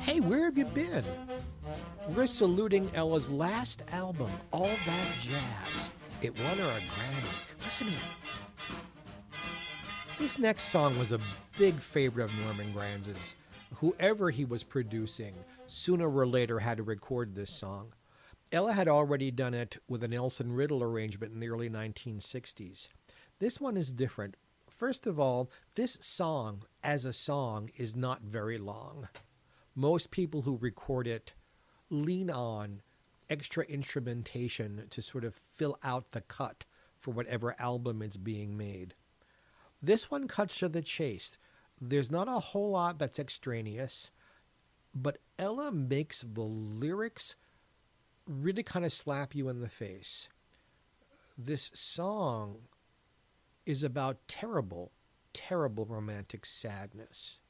Hey, where have you been? We're saluting Ella's last album, All That Jazz. It won her a Grammy. Listen in. This next song was a big favorite of Norman Granz's. Whoever he was producing, sooner or later had to record this song. Ella had already done it with a Nelson Riddle arrangement in the early 1960s. This one is different. First of all, this song, as a song, is not very long. Most people who record it lean on extra instrumentation to sort of fill out the cut for whatever album it's being made. This one cuts to the chase. There's not a whole lot that's extraneous, but Ella makes the lyrics really kind of slap you in the face. This song is about terrible, terrible romantic sadness.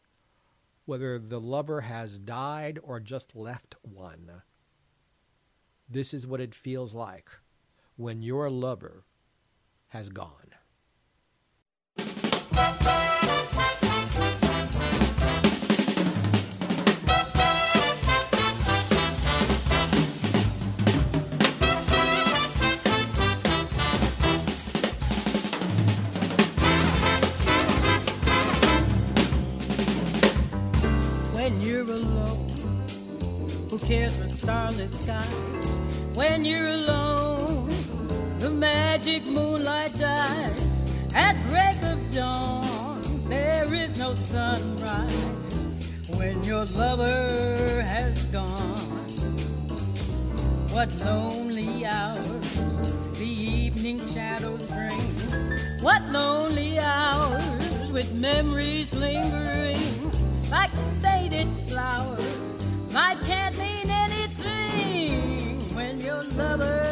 Whether the lover has died or just left one. This is what it feels like when your lover has gone. Magic moonlight dies at break of dawn. There is no sunrise when your lover has gone. What lonely hours the evening shadows bring. What lonely hours with memories lingering like faded flowers. Life can't mean anything when your lover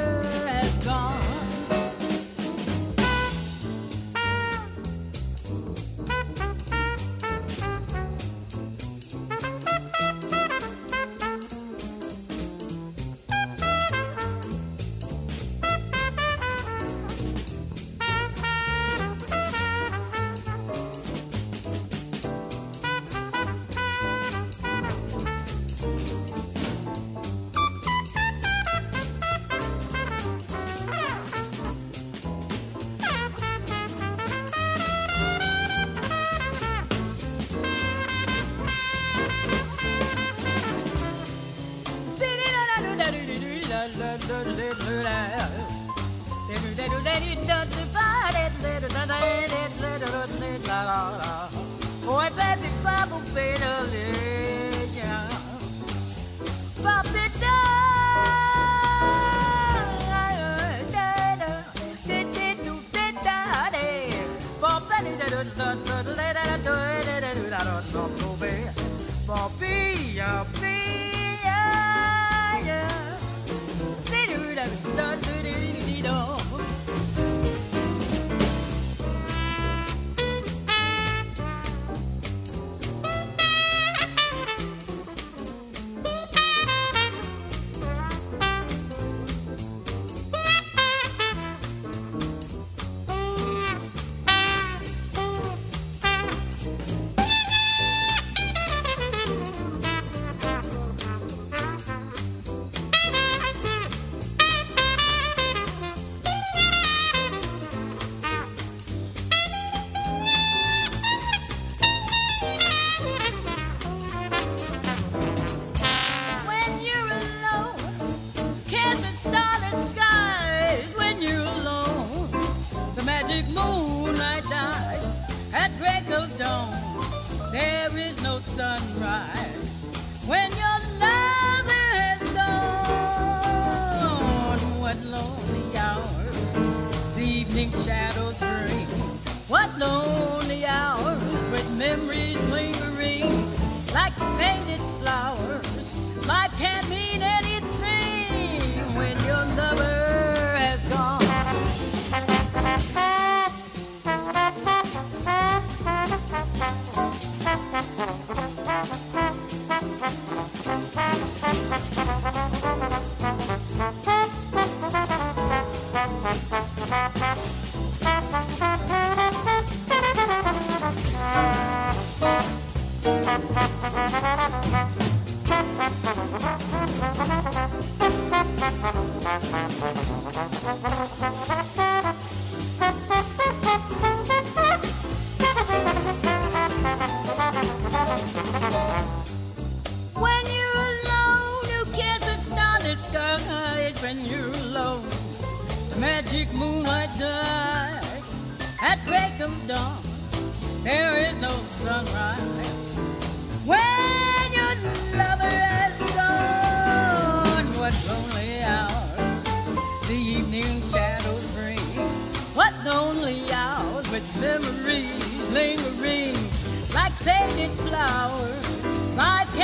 When you're alone, the magic moonlight dies. At break of dawn, there is no sunrise. When your lover has gone, what lonely hours the evening shadows bring. What lonely hours with memories lingering like faded flowers. Life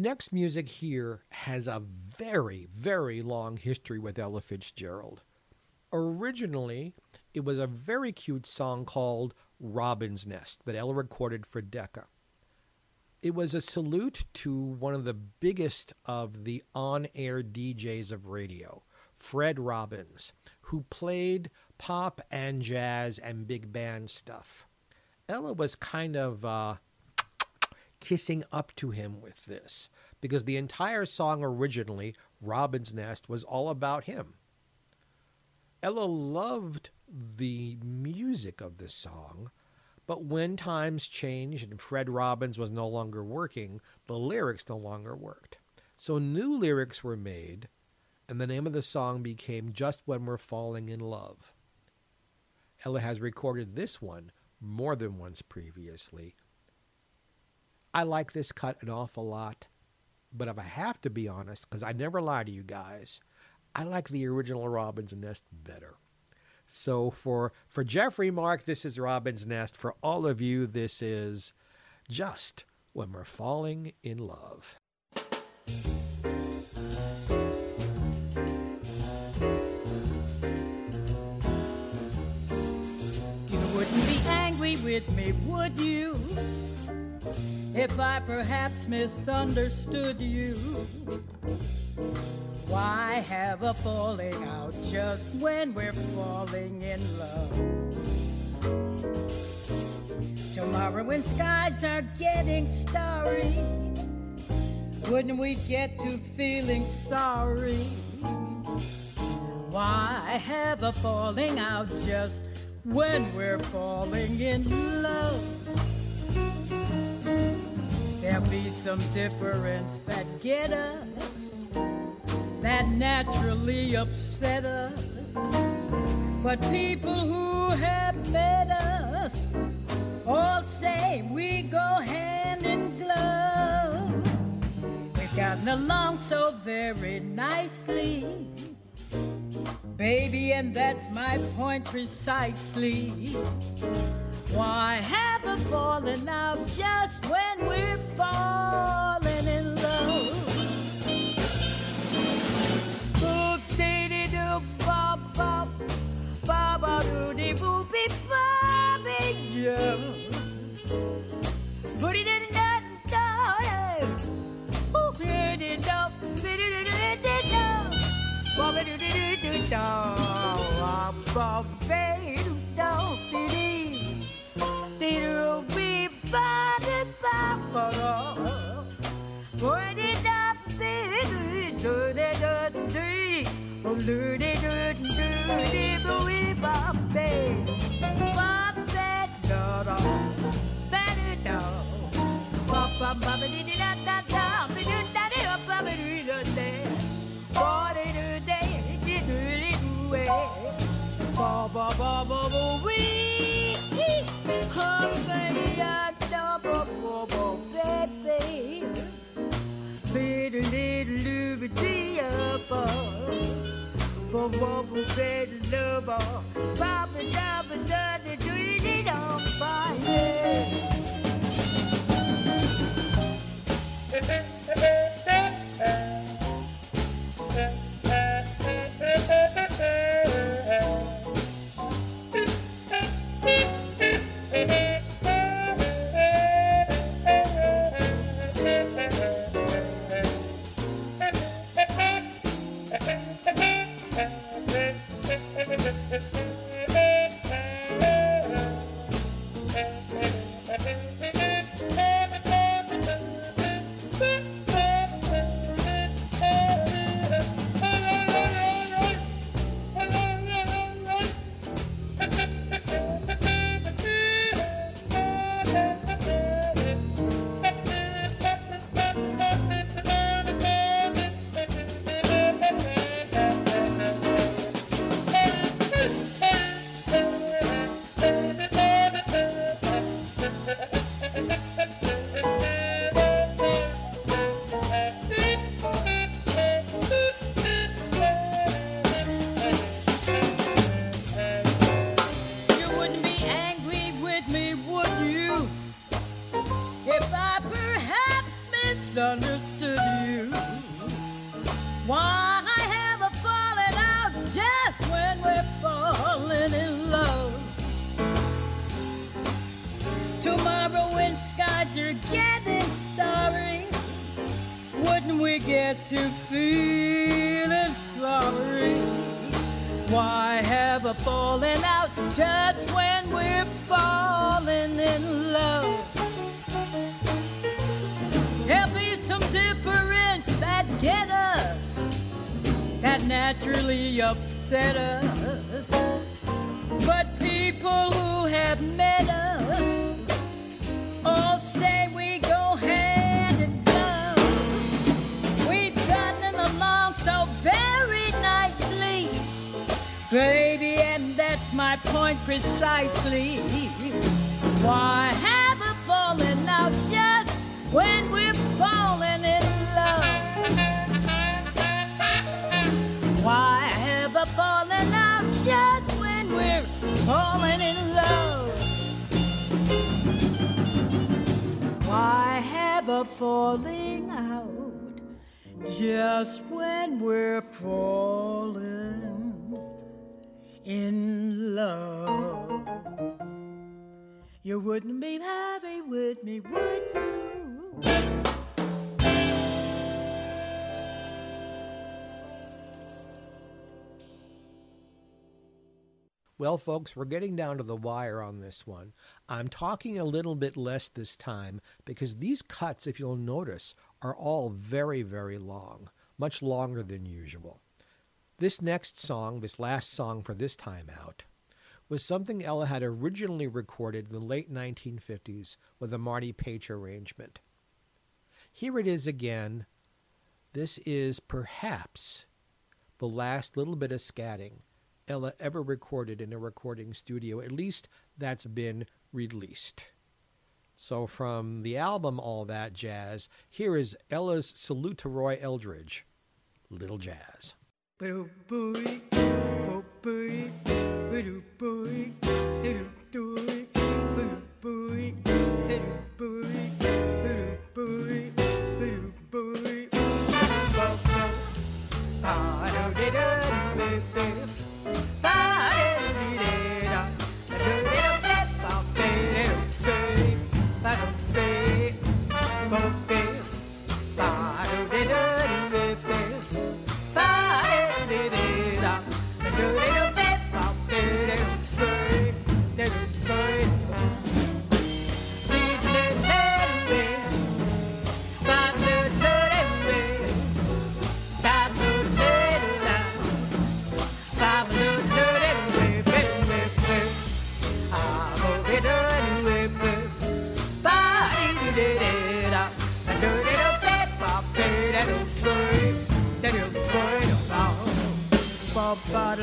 next music here has a very, very long history with Ella Fitzgerald. Originally, it was a very cute song called Robbins' Nest that Ella recorded for Decca. It was a salute to one of the biggest of the on air DJs of radio, Fred Robbins, who played pop and jazz and big band stuff. Ella was kind of uh, kissing up to him with this because the entire song originally, Robbins' Nest, was all about him. Ella loved the music of this song, but when times changed and Fred Robbins was no longer working, the lyrics no longer worked. So new lyrics were made, and the name of the song became Just When We're Falling in Love. Ella has recorded this one more than once previously. I like this cut an awful lot, but if I have to be honest, because I never lie to you guys, I like the original Robbins' Nest better. So for for Jeffrey Mark, this is Robbins' Nest. For all of you, this is just when we're falling in love. You wouldn't be angry with me, would you? If I perhaps misunderstood you. Why have a falling out just when we're falling in love? Tomorrow when skies are getting starry, wouldn't we get to feeling sorry? Why have a falling out just when we're falling in love? Be some difference that get us, that naturally upset us. But people who have met us all say we go hand in glove. We've gotten along so very nicely. Baby, and that's my point precisely. Why have a falling out just when we're falling in love? Boop dee dee doo ba ba ba ba doo dee boop beep ba bee yo. Booty dee dee da da. Boop dee dee da dee dee dee dee da. Ba doo dee dee doo da. Ba bee doo da ba ba ba ba wee. Oh baby, I da ba ba ba baby. Little little little dee ba ba ba ba baby love ba ba ba da ba da da do it it all by. misunderstood you. Why have a falling out just when we're falling in love? Tomorrow when skies are getting starry, wouldn't we get to feeling sorry? Why have a falling out just when we're falling? that naturally upset us. But people who have met us all say we go hand in glove. We've gotten along so very nicely, baby, and that's my point precisely. Why have a falling out just when we're falling? falling in love. Why have a falling out just when we're falling in love? You wouldn't be happy with me, would you? Well, folks, we're getting down to the wire on this one. I'm talking a little bit less this time because these cuts, if you'll notice, are all very, very long, much longer than usual. This next song, this last song for this time out, was something Ella had originally recorded in the late 1950s with a Marty Paich arrangement. Here it is again. This is perhaps the last little bit of scatting Ella ever recorded in a recording studio. At least that's been released. So, from the album All That Jazz, here is Ella's salute to Roy Eldridge Little Jazz.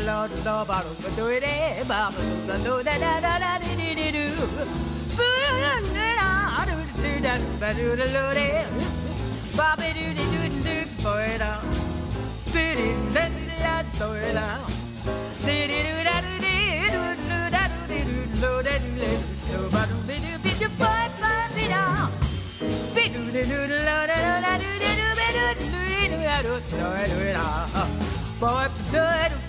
la do ba do ba do do ba do ba do da da da da do di do ba da da do do da ba do da do de do ba do di do do do da do di da da do da do di do da do di do do da do di do do de do le do ba do bi do bi do boy do bi da bi do do do do do da do da do di do bi do do do da do do da boy do do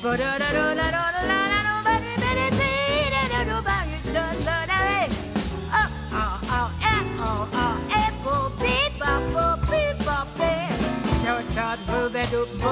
But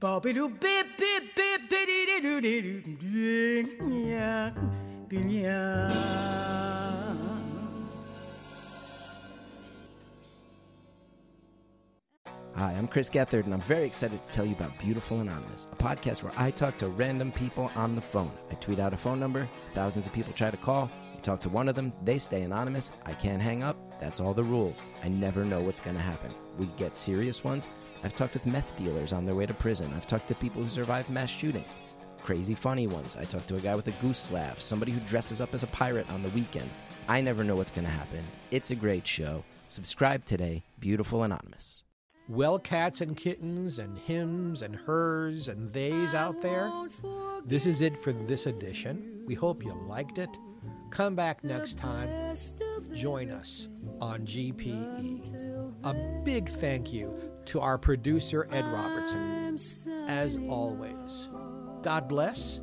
Bobby beep beep beep biddy. Hi, I'm Chris Gethard, and I'm very excited to tell you about Beautiful Anonymous, a podcast where I talk to random people on the phone. I tweet out a phone number, thousands of people try to call. I talk to one of them, they stay anonymous. I can't hang up. That's all the rules. I never know what's going to happen. We get serious ones. I've talked with meth dealers on their way to prison. I've talked to people who survived mass shootings. crazy funny ones. I talked to a guy with a goose laugh, somebody who dresses up as a pirate on the weekends. I never know what's going to happen. It's a great show. Subscribe today, Beautiful Anonymous. Well, cats and kittens and hims and hers and theys out there, this is it for this edition. We hope you liked it. Come back next time. Join us on GPE. A big thank you to our producer, Ed Robertson. As always, God bless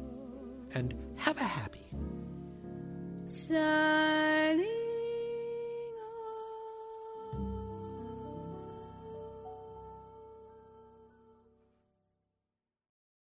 and have a happy. Side